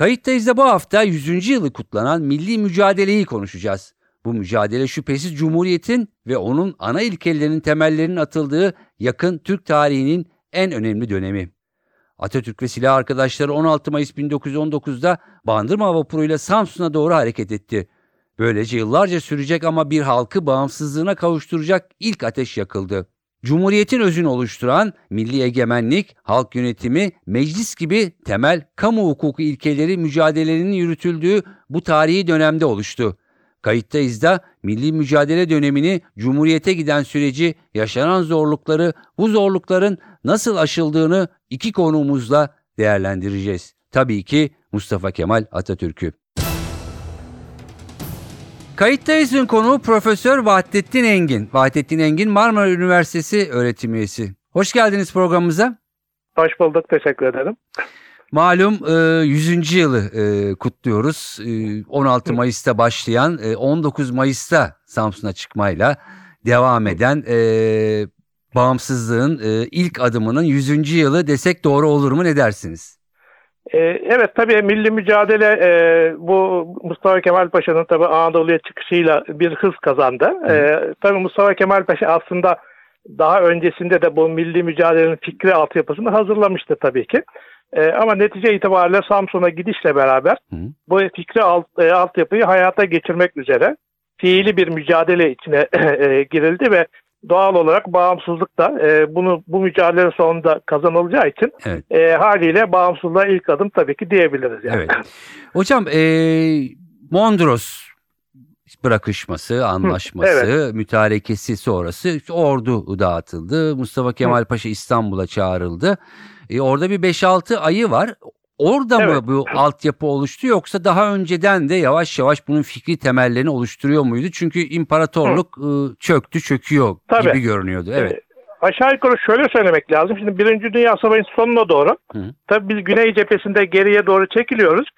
Kayıttayız da bu hafta 100. yılı kutlanan milli mücadeleyi konuşacağız. Bu mücadele şüphesiz Cumhuriyet'in ve onun ana ilkelerinin temellerinin atıldığı yakın Türk tarihinin en önemli dönemi. Atatürk ve silah arkadaşları 16 Mayıs 1919'da Bandırma vapuruyla Samsun'a doğru hareket etti. Böylece yıllarca sürecek ama bir halkı bağımsızlığına kavuşturacak ilk ateş yakıldı. Cumhuriyetin özünü oluşturan milli egemenlik, halk yönetimi, meclis gibi temel kamu hukuku ilkeleri mücadelelerinin yürütüldüğü bu tarihi dönemde oluştu. Kayıttayız da milli mücadele dönemini, Cumhuriyete giden süreci, yaşanan zorlukları, bu zorlukların nasıl aşıldığını iki konuğumuzla değerlendireceğiz. Tabii ki Mustafa Kemal Atatürk'ü. Kayıttayız'ın konuğu Profesör Vahdettin Engin. Vahdettin Engin Marmara Üniversitesi öğretim üyesi. Hoş geldiniz programımıza. Hoş bulduk, teşekkür ederim. Malum 100. yılı e, kutluyoruz. 16 Mayıs'ta başlayan, 19 Mayıs'ta Samsun'a çıkmayla devam eden e, bağımsızlığın e, ilk adımının 100. yılı desek doğru olur mu ne dersiniz? Evet tabii milli mücadele bu Mustafa Kemal Paşa'nın tabii Anadolu'ya çıkışıyla bir hız kazandı. Hı. Tabii Mustafa Kemal Paşa aslında daha öncesinde de bu milli mücadelenin fikri altyapısını hazırlamıştı tabii ki. E, ama netice itibariyle Samsun'a gidişle beraber Hı. bu fikri alt, e, altyapıyı hayata geçirmek üzere fiili bir mücadele içine e, girildi ve doğal olarak bağımsızlık da e, bunu bu mücadele sonunda kazanılacağı için evet. e, haliyle bağımsızlığa ilk adım tabii ki diyebiliriz. Yani. Evet. Hocam e, Mondros bırakışması, anlaşması, evet. mütarekesi sonrası ordu dağıtıldı. Mustafa Kemal Hı. Paşa İstanbul'a çağrıldı. E, orada bir 5-6 ayı var. Orada evet. mı bu altyapı oluştu yoksa daha önceden de yavaş yavaş bunun fikri temellerini oluşturuyor muydu? Çünkü imparatorluk Hı. çöktü, çöküyor Tabii. gibi görünüyordu. Evet. Ee, aşağı yukarı şöyle söylemek lazım. Şimdi Birinci Dünya Savaşı'nın sonuna doğru Hı. tabii biz Güney cephesinde geriye doğru çekiliyoruz.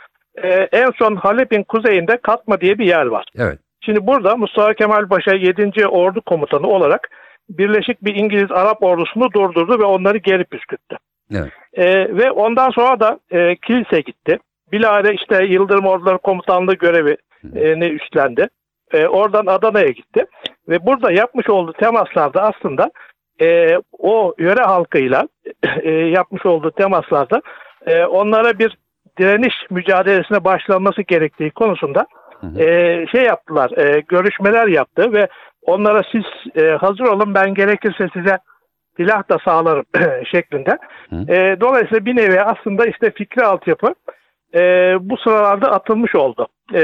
Ee, en son Halep'in kuzeyinde Katma diye bir yer var. Evet. Şimdi burada Mustafa Kemal Paşa 7. Ordu Komutanı olarak Birleşik bir İngiliz-Arap ordusunu durdurdu ve onları geri püskürttü. Evet. E, ve ondan sonra da e, kilise gitti. Bilahare işte Yıldırım Orduları Komutanlığı görevini üstlendi. E, oradan Adana'ya gitti. Ve burada yapmış olduğu temaslarda aslında e, o yöre halkıyla e, yapmış olduğu temaslarda e, onlara bir direniş mücadelesine başlanması gerektiği konusunda e, şey yaptılar, e, görüşmeler yaptı ve onlara siz e, hazır olun ben gerekirse size silah da sağlarım şeklinde. E, dolayısıyla bir nevi aslında işte fikri altyapı e, bu sıralarda atılmış oldu. E,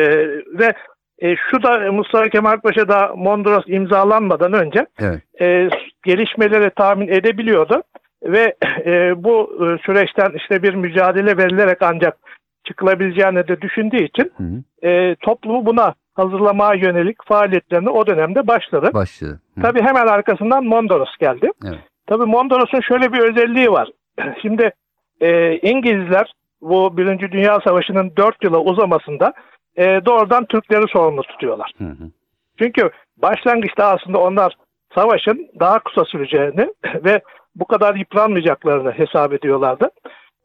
ve e, şu da Mustafa Kemal Paşa da Mondros imzalanmadan önce evet. e, gelişmeleri tahmin edebiliyordu ve e, bu e, süreçten işte bir mücadele verilerek ancak çıkılabileceğini de düşündüğü için hı E, toplumu buna hazırlamaya yönelik faaliyetlerini o dönemde başladı. Başladı. Hı. Tabii hemen arkasından Mondros geldi. Evet. Tabii Mondros'un şöyle bir özelliği var. Şimdi e, İngilizler bu Birinci Dünya Savaşı'nın dört yıla uzamasında e, doğrudan Türkleri sorumlu tutuyorlar. Hı hı. Çünkü başlangıçta aslında onlar savaşın daha kısa süreceğini ve bu kadar yıpranmayacaklarını hesap ediyorlardı.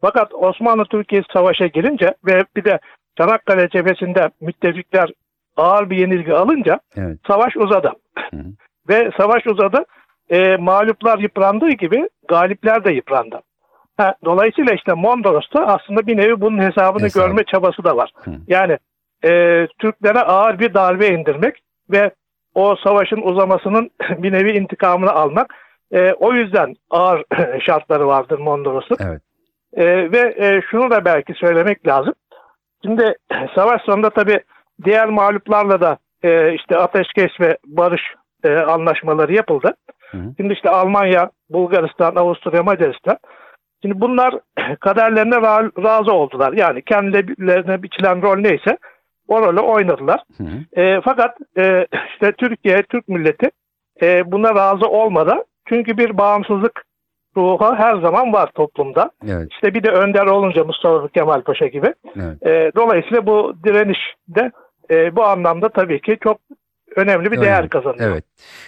Fakat Osmanlı Türkiye savaşa girince ve bir de Çanakkale cephesinde müttefikler ağır bir yenilgi alınca evet. savaş uzadı. Hı hı. Ve savaş uzadı e, mağluplar yıprandığı gibi galipler de yıprandı. Ha, dolayısıyla işte Mondros'ta aslında bir nevi bunun hesabını Hesap. görme çabası da var. Hı. Yani e, Türklere ağır bir darbe indirmek ve o savaşın uzamasının bir nevi intikamını almak. E, o yüzden ağır şartları vardır Mondros'un. Evet. E, ve e, şunu da belki söylemek lazım. Şimdi savaş sonunda tabii diğer mağluplarla da e, işte ateşkes ve barış e, anlaşmaları yapıldı. Hı hı. Şimdi işte Almanya, Bulgaristan, Avusturya, Macaristan. Şimdi bunlar kaderlerine razı oldular. Yani kendilerine biçilen rol neyse o rolü oynadılar. Hı hı. E, fakat e, işte Türkiye, Türk milleti e, buna razı olmadı. Çünkü bir bağımsızlık ruhu her zaman var toplumda. Evet, İşte bir de önder olunca Mustafa Kemal Paşa gibi. evet. E, dolayısıyla bu direniş de e, bu anlamda tabii ki çok önemli bir değer kazanıyor. Evet.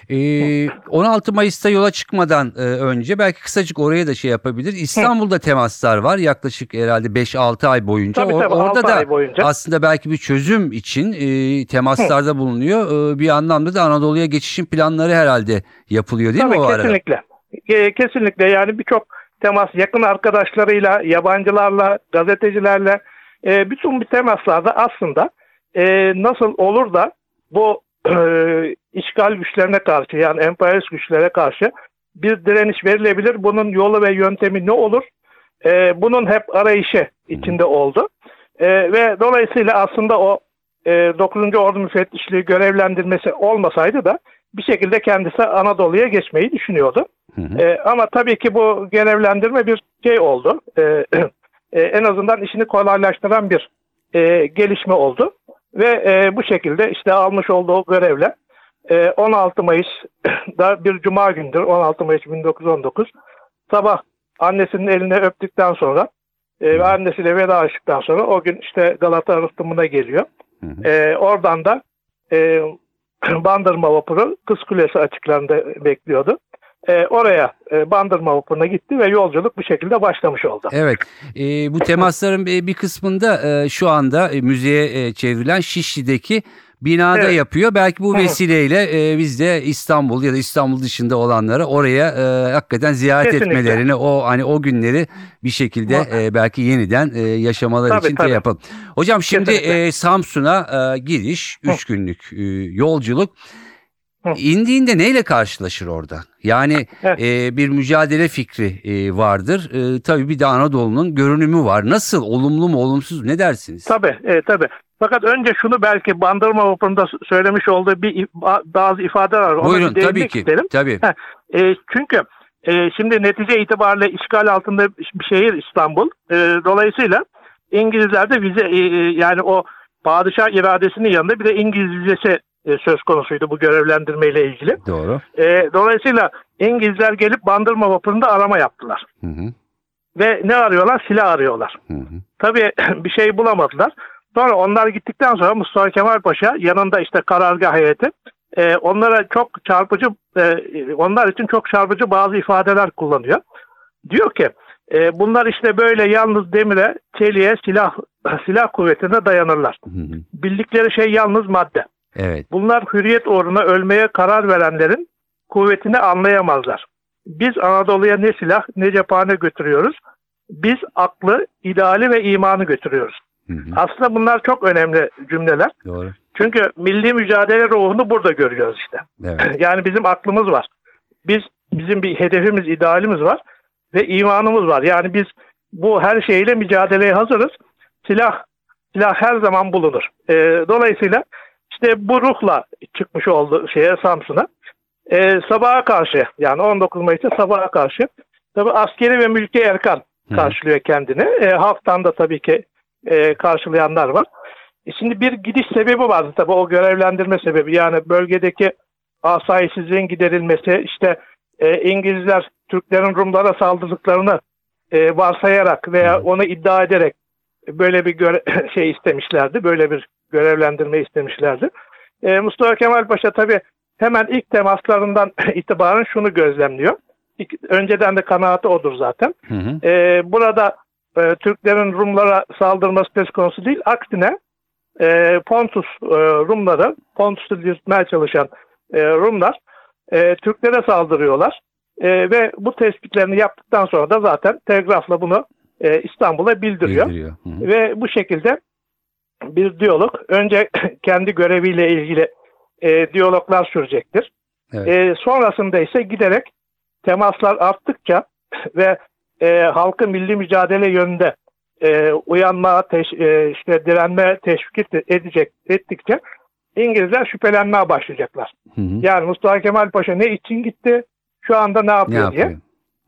Ee, 16 Mayıs'ta yola çıkmadan e, önce belki kısacık oraya da şey yapabilir. İstanbul'da temaslar var yaklaşık herhalde 5-6 ay boyunca. Tabii tabii orada da boyunca. aslında belki bir çözüm için e, temaslarda bulunuyor. E, bir anlamda da Anadolu'ya geçişin planları herhalde yapılıyor değil Tabii mi o arada? kesinlikle. E, kesinlikle yani birçok temas yakın arkadaşlarıyla, yabancılarla, gazetecilerle e, bütün bu temaslarda aslında e, nasıl olur da bu e, işgal güçlerine karşı yani emperyalist güçlere karşı bir direniş verilebilir. Bunun yolu ve yöntemi ne olur? E, bunun hep arayışı içinde oldu. E, ve dolayısıyla aslında o e, 9. Ordu Müfettişliği görevlendirmesi olmasaydı da bir şekilde kendisi Anadolu'ya geçmeyi düşünüyordu. Hı hı. E, ama tabii ki bu görevlendirme bir şey oldu. E, e, en azından işini kolaylaştıran bir e, gelişme oldu. Ve e, bu şekilde işte almış olduğu görevle e, 16 Mayıs'da bir cuma gündür 16 Mayıs 1919 sabah annesinin eline öptükten sonra e, ve annesiyle vedalaştıktan sonra o gün işte Galata rıhtımına geliyor. Hı hı. E, oradan da e, Bandırma vapuru Kız Kulesi açıklarında bekliyordu. E, oraya e, Bandırma vapuruna gitti ve yolculuk bu şekilde başlamış oldu. Evet, e, bu temasların bir kısmında e, şu anda e, müzeye e, çevrilen Şişli'deki binada Evet. yapıyor. Belki bu vesileyle e, biz de İstanbul ya da İstanbul dışında olanları oraya e, hakikaten ziyaret Kesinlikle. etmelerini, o hani o günleri bir şekilde e, belki yeniden e, yaşamaları Tabii, için de tabii. yapalım. Hocam şimdi Kesinlikle. e, Samsun'a e, giriş, Hı. 3 günlük e, yolculuk. Hı. İndiğinde neyle karşılaşır orada? Yani Evet. e, bir mücadele fikri e, vardır. E, tabii bir de Anadolu'nun görünümü var. Nasıl? Olumlu mu olumsuz mu? Ne dersiniz? Tabii, e, tabii. Fakat önce şunu belki Bandırma vapurunda söylemiş olduğu bir bazı ifadeler var. Buyurun tabii ki. isterim. Tabii. E, çünkü e, şimdi netice itibariyle işgal altında bir şehir İstanbul. E, dolayısıyla İngilizler de vize e, e, yani o padişah iradesinin yanında bir de İngiliz vizesi e, söz konusuydu bu görevlendirmeyle ilgili. Doğru. E, dolayısıyla İngilizler gelip Bandırma vapurunda arama yaptılar. Hı hı. Ve ne arıyorlar? Silah arıyorlar. Hı hı. Tabii bir şey bulamadılar. Sonra onlar gittikten sonra Mustafa Kemal Paşa yanında işte karargah heyeti e, onlara çok çarpıcı e, onlar için çok çarpıcı bazı ifadeler kullanıyor. Diyor ki e, bunlar işte böyle yalnız demire, çeliğe, silah silah kuvvetine dayanırlar. Hı hı. Bildikleri şey yalnız madde. Evet. Bunlar hürriyet uğruna ölmeye karar verenlerin kuvvetini anlayamazlar. Biz Anadolu'ya ne silah ne cephane götürüyoruz. Biz aklı, ideali ve imanı götürüyoruz. Hı hı. Aslında bunlar çok önemli cümleler. Doğru. Çünkü milli mücadele ruhunu burada görüyoruz işte. Evet. Yani bizim aklımız var. Biz bizim bir hedefimiz, idealimiz var ve imanımız var. Yani biz bu her şeyle mücadeleye hazırız. Silah silah her zaman bulunur. Ee, dolayısıyla işte bu ruhla çıkmış oldu şeye Samsun'a. Ee, sabaha karşı yani 19 Mayıs'ta sabaha karşı tabi askeri ve mülki erkan karşılıyor kendini. E, halktan da tabii ki e, karşılayanlar var. E, şimdi bir gidiş sebebi vardı tabii o görevlendirme sebebi. Yani bölgedeki asayişsizliğin giderilmesi, işte e, İngilizler Türklerin Rumlara saldırdıklarını e, varsayarak veya onu iddia ederek böyle bir göre- şey istemişlerdi. Böyle bir görevlendirme istemişlerdi. E, Mustafa Kemal Paşa tabii hemen ilk temaslarından itibaren şunu gözlemliyor. İlk- önceden de kanaati odur zaten. Hı hı. Ee, burada e, Türklerin Rumlara saldırması söz konusu değil. Aksine e, Pontus e, Rumları, Pontus'u yırtmaya çalışan e, Rumlar e, Türklere saldırıyorlar. E, ve bu tespitlerini yaptıktan sonra da zaten telgrafla bunu e, İstanbul'a bildiriyor. Bildiriyor. Hı hı. Ve bu şekilde bir diyalog önce kendi göreviyle ilgili e, diyaloglar sürecektir. Evet. E, sonrasında ise giderek temaslar arttıkça ve e, halkı milli mücadele yönünde e, uyanma, teş- e, işte direnme teşvik edecek ettikçe İngilizler şüphelenmeye başlayacaklar. Hı hı. Yani Mustafa Kemal Paşa ne için gitti, şu anda ne Ne yapıyor diye. yapıyor?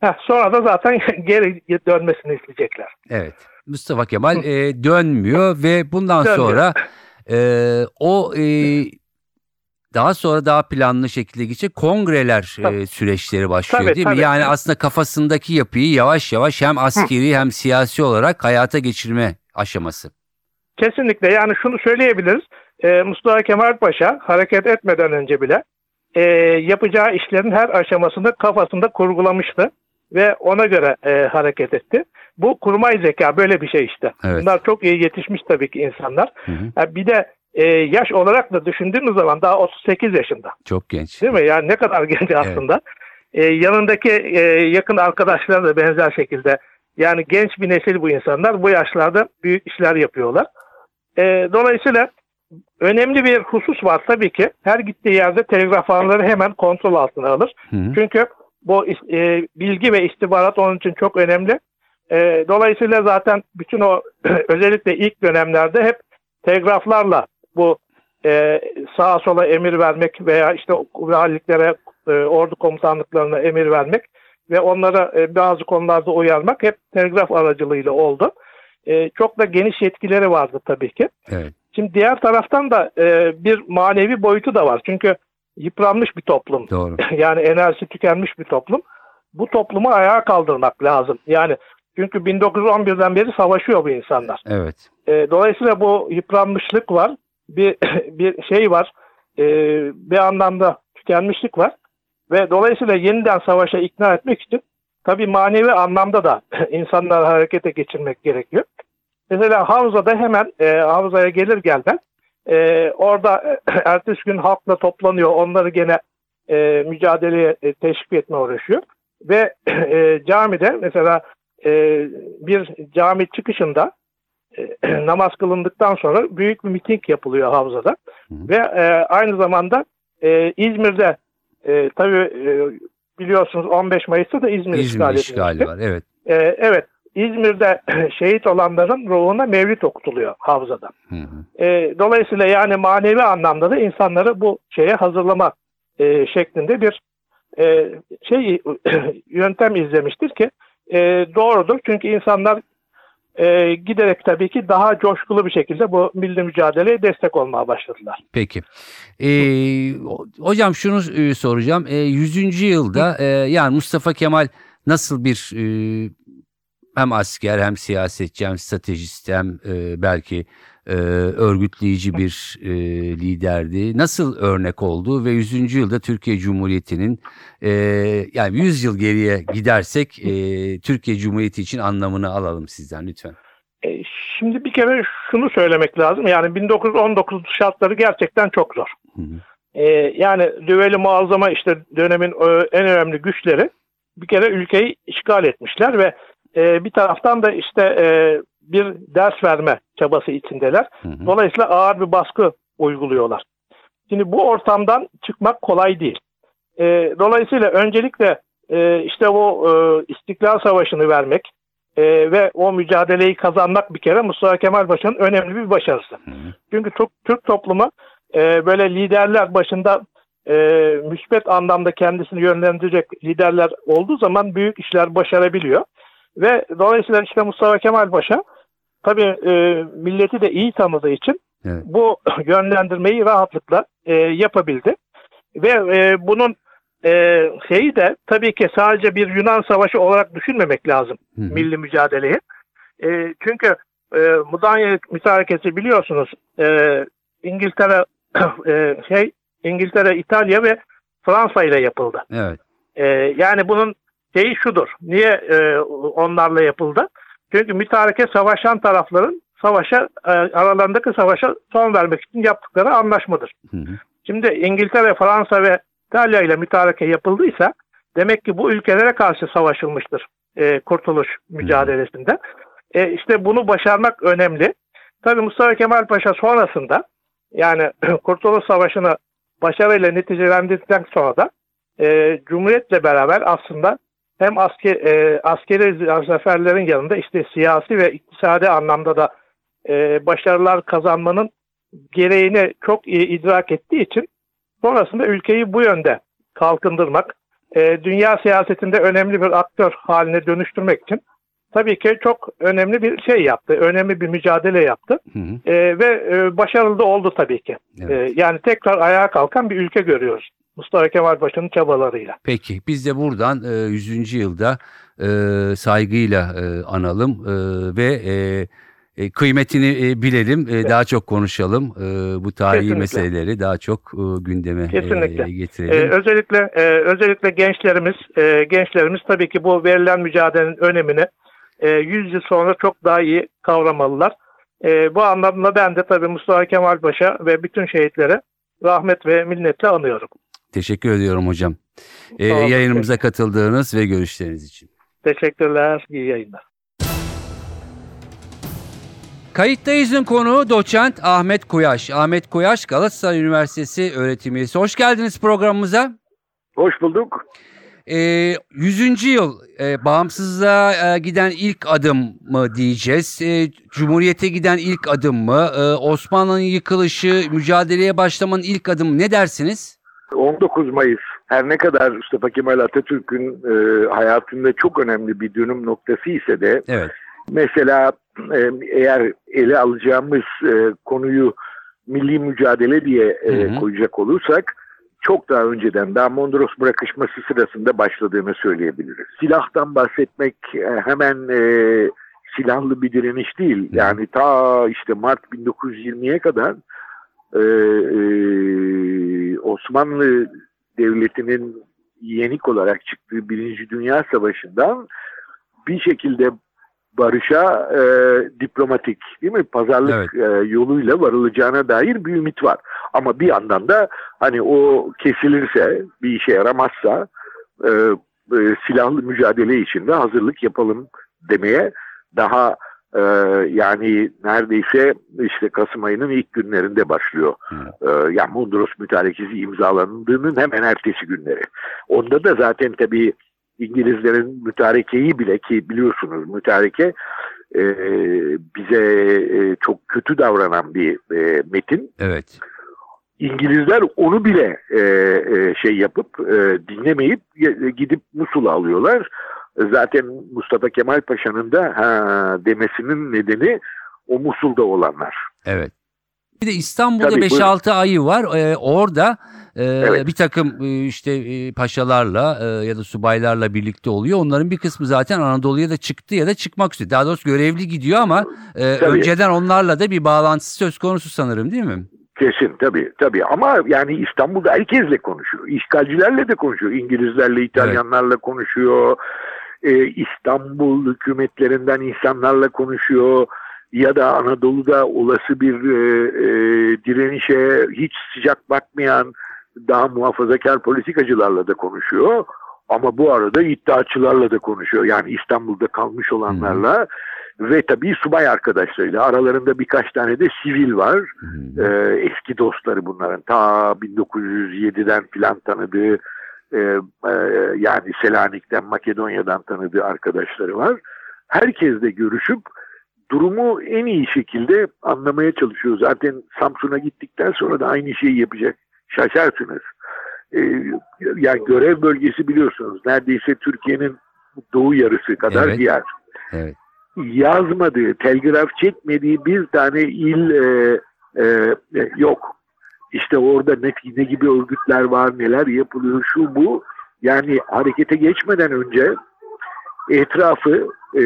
Heh, sonra da zaten geri dönmesini isteyecekler. Evet. Mustafa Kemal e, dönmüyor ve bundan Dönmüyor. sonra E, o e, daha sonra daha planlı şekilde gidecek kongreler e, süreçleri başlıyor Tabii, değil mi? tabii. Yani aslında kafasındaki yapıyı yavaş yavaş hem askeri hem siyasi olarak hayata geçirme aşaması. Kesinlikle yani şunu söyleyebiliriz. Ee, Mustafa Kemal Paşa hareket etmeden önce bile e, yapacağı işlerin her aşamasını kafasında kurgulamıştı ve ona göre e, hareket etti. Bu kurmay zeka böyle bir şey işte. Evet. Bunlar çok iyi yetişmiş tabii ki insanlar. Hı hı. Ha, bir de e, yaş olarak da düşündüğümüz zaman daha 38 yaşında. Çok genç. Değil mi? Yani ne kadar genç aslında. Ee, yanındaki e, yakın arkadaşlar da benzer şekilde. Yani genç bir nesil bu insanlar. Bu yaşlarda büyük işler yapıyorlar. Ee, dolayısıyla önemli bir husus var tabii ki. Her gittiği yerde telgraf ağları hemen kontrol altına alır. Hı hı. Çünkü bu e, bilgi ve istihbarat onun için çok önemli. E, dolayısıyla zaten bütün o özellikle ilk dönemlerde hep telgraflarla bu e, sağa sola emir vermek veya işte valiliklere, e, ordu komutanlıklarına emir vermek ve onlara e, bazı konularda uyarmak hep telgraf aracılığıyla oldu. E, çok da geniş yetkileri vardı tabii ki. Evet. Şimdi diğer taraftan da e, bir manevi boyutu da var. Çünkü yıpranmış bir toplum Doğru. yani enerjisi tükenmiş bir toplum. Bu toplumu ayağa kaldırmak lazım. Yani çünkü 1911'den beri savaşıyor bu insanlar. Evet. E, dolayısıyla bu yıpranmışlık var. Bir bir şey var. E, bir anlamda tükenmişlik var. Ve dolayısıyla yeniden savaşa ikna etmek için tabii manevi anlamda da insanları harekete geçirmek gerekiyor. Mesela Havza'da hemen e, Havza'ya gelir gelmez e, orada ertesi gün halkla toplanıyor. Onları gene e, mücadeleye e, teşvik etme uğraşıyor. Ve e, camide mesela e, bir cami çıkışında e, namaz kılındıktan sonra büyük bir miting yapılıyor Havza'da. Ve e, aynı zamanda e, İzmir'de e, tabii e, biliyorsunuz 15 Mayıs'ta da İzmir, İzmir işgal işgali edilmişti. var. Evet. E, evet İzmir'de şehit olanların ruhuna mevlid okutuluyor Havza'da. Hı hı. E, dolayısıyla yani manevi anlamda da insanları bu şeye hazırlama e, şeklinde bir e, şey yöntem izlemiştir ki e, doğrudur. Çünkü insanlar e, giderek tabii ki daha coşkulu bir şekilde bu milli mücadeleye destek olmaya başladılar. Peki. Ho- hocam şunu e, soracağım. Ee, 100. yılda e, yani Mustafa Kemal nasıl bir e, hem asker hem siyasetçi hem stratejist hem e, belki e, örgütleyici bir e, liderdi. Nasıl örnek oldu ve 100. yılda Türkiye Cumhuriyeti'nin e, yani 100 yıl geriye gidersek e, Türkiye Cumhuriyeti için anlamını alalım sizden lütfen. E, şimdi bir kere şunu söylemek lazım. Yani 1919 şartları gerçekten çok zor. Hı hı. E, yani düveli muazzama işte dönemin e, en önemli güçleri bir kere ülkeyi işgal etmişler ve e, bir taraftan da işte e, bir ders verme çabası içindeler. Hı hı. Dolayısıyla ağır bir baskı uyguluyorlar. Şimdi bu ortamdan çıkmak kolay değil. E, dolayısıyla öncelikle e, işte o e, İstiklal Savaşı'nı vermek e, ve o mücadeleyi kazanmak bir kere Mustafa Kemal Paşa'nın önemli bir başarısı. Hı hı. Çünkü Türk, Türk toplumu e, böyle liderler başında e, müspet anlamda kendisini yönlendirecek liderler olduğu zaman büyük işler başarabiliyor. Ve dolayısıyla işte Mustafa Kemal Paşa tabii e, milleti de iyi tanıdığı için Evet. bu yönlendirmeyi rahatlıkla e, yapabildi. Ve e, bunun e, şeyi de tabii ki sadece bir Yunan Savaşı olarak düşünmemek lazım Hı hı. milli mücadeleyi. E, çünkü e, Mudanya mütarekesi biliyorsunuz e, İngiltere e, şey İngiltere, İtalya ve Fransa ile yapıldı. Evet. E, yani bunun şeyi şudur. Niye e, onlarla yapıldı? Çünkü mütareke savaşan tarafların savaşa e, aralarındaki savaşa son vermek için yaptıkları anlaşmadır. Hı hı. Şimdi İngiltere, Fransa ve İtalya ile mütareke yapıldıysa demek ki bu ülkelere karşı savaşılmıştır e, kurtuluş mücadelesinde. E, işte bunu başarmak önemli. Tabii Mustafa Kemal Paşa sonrasında yani Kurtuluş Savaşı'nı başarıyla neticelendirdikten sonra da e, Cumhuriyet'le beraber aslında hem asker, e, askeri zaferlerin yanında işte siyasi ve iktisadi anlamda da e, başarılar kazanmanın gereğini çok iyi idrak ettiği için sonrasında ülkeyi bu yönde kalkındırmak, e, dünya siyasetinde önemli bir aktör haline dönüştürmek için tabii ki çok önemli bir şey yaptı. Önemli bir mücadele yaptı. Hı hı. E, ve e, başarılı da oldu tabii ki. Evet. E, yani tekrar ayağa kalkan bir ülke görüyoruz. Mustafa Kemal Paşa'nın çabalarıyla. Peki biz de buradan e, 100. yılda e, saygıyla e, analım e, ve e, e, kıymetini e, bilelim, e, daha çok konuşalım. E, bu tarihi Kesinlikle. meseleleri daha çok e, gündeme e, Kesinlikle. getirelim. Ee, özellikle e, özellikle gençlerimiz e, gençlerimiz tabii ki bu verilen mücadelenin önemini e, 100 yıl sonra çok daha iyi kavramalılar. E, bu anlamda ben de tabii Mustafa Kemal Paşa ve bütün şehitlere rahmet ve minnetle anıyorum. Teşekkür ediyorum hocam. E, olun. yayınımıza katıldığınız ve görüşleriniz için. Teşekkürler, iyi yayınlar. Kayıttayız'ın konuğu doçent Ahmet Kuyaş. Ahmet Kuyaş Galatasaray Üniversitesi öğretim üyesi. Hoş geldiniz programımıza. Hoş bulduk. Ee, 100. yıl e, bağımsızlığa e, giden ilk adım mı diyeceğiz? E, Cumhuriyete giden ilk adım mı? E, Osmanlı'nın yıkılışı, mücadeleye başlamanın ilk adımı ne dersiniz? 19 Mayıs her ne kadar Mustafa Kemal Atatürk'ün e, hayatında çok önemli bir dönüm noktası ise de Evet. mesela e, eğer ele alacağımız e, konuyu milli mücadele diye e, Hı hı. koyacak olursak çok daha önceden daha Mondros bırakışması sırasında başladığını söyleyebiliriz. Silahtan bahsetmek e, hemen e, silahlı bir direniş değil. Yani ta işte Mart 1920'ye kadar e, e, Osmanlı Devleti'nin yenik olarak çıktığı Birinci Dünya Savaşı'ndan bir şekilde barışa e, diplomatik değil mi pazarlık e, yoluyla varılacağına dair bir ümit var. Ama bir yandan da hani o kesilirse bir işe yaramazsa e, e, silahlı mücadele için de hazırlık yapalım demeye daha e, yani neredeyse işte Kasım ayının ilk günlerinde başlıyor. E, yani Mondros mütarekesi imzalandığının hemen ertesi günleri. Onda da zaten tabii İngilizlerin mütarekeyi bile ki biliyorsunuz mütareke e, bize e, çok kötü davranan bir e, metin. Evet. İngilizler onu bile e, e, şey yapıp e, dinlemeyip e, gidip Musul'u alıyorlar. Zaten Mustafa Kemal Paşa'nın da ha, demesinin nedeni o Musul'da olanlar. Evet. Bir de İstanbul'da Tabii, 5-6 ayı var. Ee, orada e, Evet. bir takım e, işte e, paşalarla e, ya da subaylarla birlikte oluyor. Onların bir kısmı zaten Anadolu'ya da çıktı ya da çıkmak üzere. Daha doğrusu görevli gidiyor ama e, Tabii. önceden onlarla da bir bağlantısı söz konusu sanırım değil mi? Kesin tabii tabii ama yani İstanbul'da herkesle konuşuyor. İşgalcilerle de konuşuyor. İngilizlerle, İtalyanlarla konuşuyor. Ee, İstanbul hükümetlerinden insanlarla konuşuyor. Ya da Anadolu'da olası bir e, e, direnişe hiç sıcak bakmayan daha muhafazakar politikacılarla da konuşuyor. Ama bu arada iddiaçılarla da konuşuyor. Yani İstanbul'da kalmış olanlarla ve tabii subay arkadaşlarıyla. Aralarında birkaç tane de sivil var. Hı. Ee, eski dostları bunların. Ta 1907'den filan tanıdığı e, e, yani Selanik'ten, Makedonya'dan tanıdığı arkadaşları var. Herkesle görüşüp durumu en iyi şekilde anlamaya çalışıyor. Zaten Samsun'a gittikten sonra da aynı şeyi yapacak. Şaşarsınız. Ee, yani görev bölgesi biliyorsunuz. Neredeyse Türkiye'nin doğu yarısı kadar Evet. bir yer Evet. yazmadığı, telgraf çekmediği bir tane il e, e, e, yok. İşte orada ne, ne gibi örgütler var, neler yapılıyor, şu bu. Yani harekete geçmeden önce etrafı e,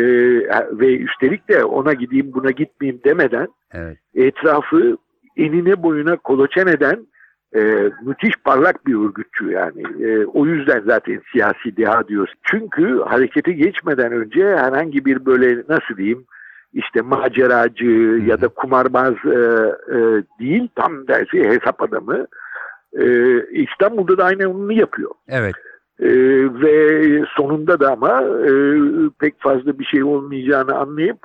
ve üstelik de ona gideyim buna gitmeyeyim demeden Evet. etrafı enine boyuna koloçan eden e, müthiş parlak bir örgütçü yani. E, o yüzden zaten siyasi deha diyoruz. Çünkü harekete geçmeden önce herhangi bir böyle nasıl diyeyim işte maceracı ya da kumarbaz e, e, değil tam tersi hesap adamı. E, İstanbul'da da aynen onu yapıyor. Evet. Ee, ve sonunda da ama e, pek fazla bir şey olmayacağını anlayıp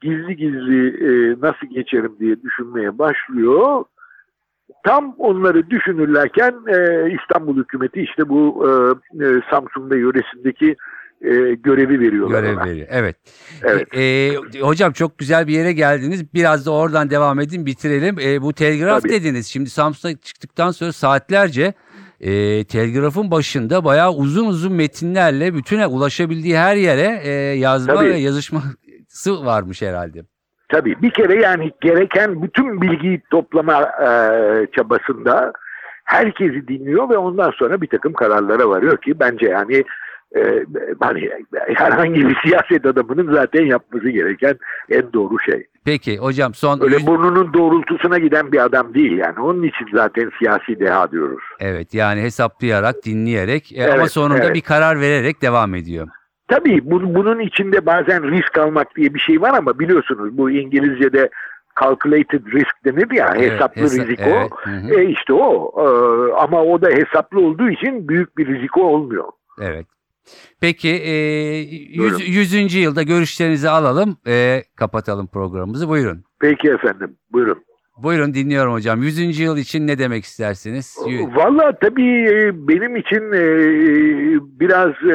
gizli gizli e, nasıl geçerim diye düşünmeye başlıyor. Tam onları düşünürlerken e, İstanbul hükümeti işte bu e, e, Samsun'da yöresindeki e, görevi veriyorlar Görev ona. veriyor. Evet. Evet. E, e, hocam çok güzel bir yere geldiniz. Biraz da oradan devam edin bitirelim. E, bu telgraf Tabii. dediniz. Şimdi Samsun'a çıktıktan sonra saatlerce e, telgrafın başında bayağı uzun uzun metinlerle bütüne ulaşabildiği her yere e, yazma Tabii. ve yazışması varmış herhalde. Tabii bir kere yani gereken bütün bilgiyi toplama e, çabasında herkesi dinliyor ve ondan sonra bir takım kararlara varıyor ki bence yani e, hani herhangi bir siyaset adamının zaten yapması gereken en doğru şey. Peki hocam son Öyle burnunun doğrultusuna giden bir adam değil yani. Onun için zaten siyasi deha diyoruz. evet yani hesaplayarak dinleyerek e, ama Evet, sonunda evet. bir karar vererek devam ediyor. Tabii bu- bunun içinde bazen risk almak diye bir şey var ama biliyorsunuz bu İngilizce'de calculated risk denir ya Evet, hesaplı hesa- rizik evet, o. hı hı. E işte o. Ee, ama o da hesaplı olduğu için büyük bir riziko olmuyor. Evet. Peki e, Buyurun. yüz, 100. yılda görüşlerinizi alalım ve kapatalım programımızı. Buyurun. Peki efendim buyurun. Buyurun dinliyorum hocam. 100. yıl için ne demek istersiniz? Valla tabii e, benim için e, biraz e,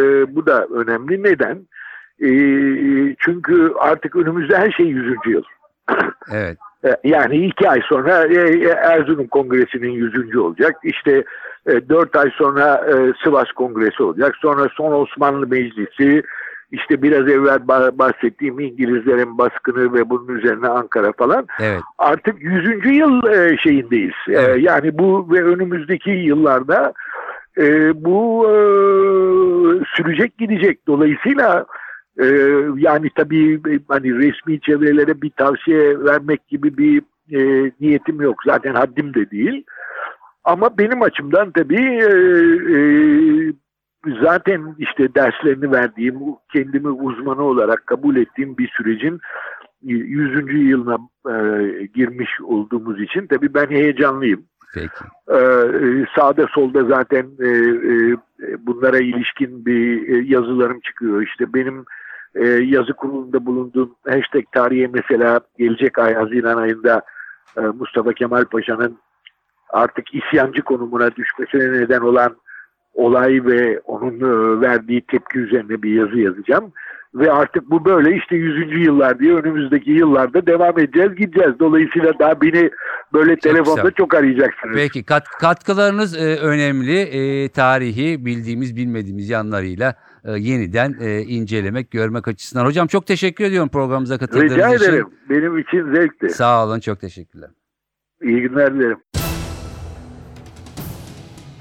e, bu da önemli. Neden? E, çünkü artık önümüzde her şey 100. yıl. Evet. E, Yani iki ay sonra e, Erzurum Kongresi'nin 100. olacak. İşte e, dört ay sonra e, Sivas Kongresi olacak. Sonra Son Osmanlı Meclisi, işte biraz evvel ba- bahsettiğim İngilizlerin baskını ve bunun üzerine Ankara falan. Evet. Artık 100. yıl e, şeyindeyiz. E, Evet. Yani bu ve önümüzdeki yıllarda e, bu sürecek gidecek. Dolayısıyla yani tabii hani resmi çevrelere bir tavsiye vermek gibi bir niyetim yok. Zaten haddim de değil. Ama benim açımdan tabii e, e, zaten işte derslerini verdiğim, kendimi uzmanı olarak kabul ettiğim bir sürecin 100. yılına e, girmiş olduğumuz için tabii ben heyecanlıyım. Peki. Ee, e, sağda solda zaten e, e, bunlara ilişkin bir e, yazılarım çıkıyor. İşte benim e, yazı kurulunda bulunduğum hashtag tarihe mesela gelecek ay Haziran ayında e, Mustafa Kemal Paşa'nın artık isyancı konumuna düşmesine neden olan olay ve onun e, verdiği tepki üzerine bir yazı yazacağım. Ve artık bu böyle işte 100. yıllar diye önümüzdeki yıllarda devam edeceğiz gideceğiz. Dolayısıyla daha beni böyle telefonda güzel. çok arayacaksınız. Peki kat, katkılarınız e, önemli. E, tarihi bildiğimiz bilmediğimiz yanlarıyla e, yeniden e, incelemek, görmek açısından. Hocam çok teşekkür ediyorum programımıza katıldığınız Rica için. ederim. Benim için zevkti. Sağ olun çok teşekkürler. İyi günler dilerim.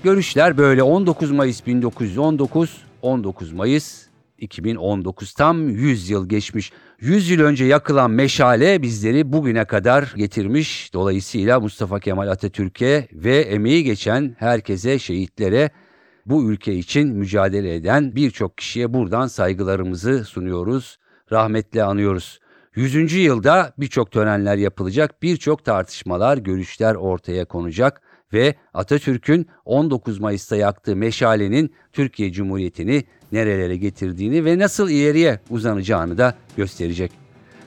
Görüşler böyle 19 Mayıs 1919, 19 Mayıs 2019 tam 100 yıl geçmiş. 100 yıl önce yakılan meşale bizleri bugüne kadar getirmiş. Dolayısıyla Mustafa Kemal Atatürk'e ve emeği geçen herkese, şehitlere bu ülke için mücadele eden birçok kişiye buradan saygılarımızı sunuyoruz. Rahmetle anıyoruz. 100. yılda birçok törenler yapılacak, birçok tartışmalar, görüşler ortaya konacak ve Atatürk'ün 19 Mayıs'ta yaktığı meşalenin Türkiye Cumhuriyeti'ni nerelere getirdiğini ve nasıl ileriye uzanacağını da gösterecek.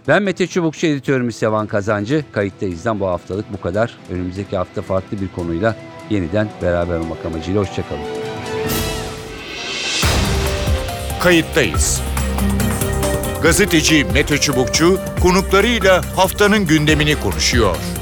Ben Mete Çubukçu, editörümüz Sevan Kazancı. Kayıttayız'dan bu haftalık bu kadar. Önümüzdeki hafta farklı bir konuyla yeniden beraber olmak amacıyla hoşçakalın. Kayıttayız. Gazeteci Mete Çubukçu konuklarıyla haftanın gündemini konuşuyor.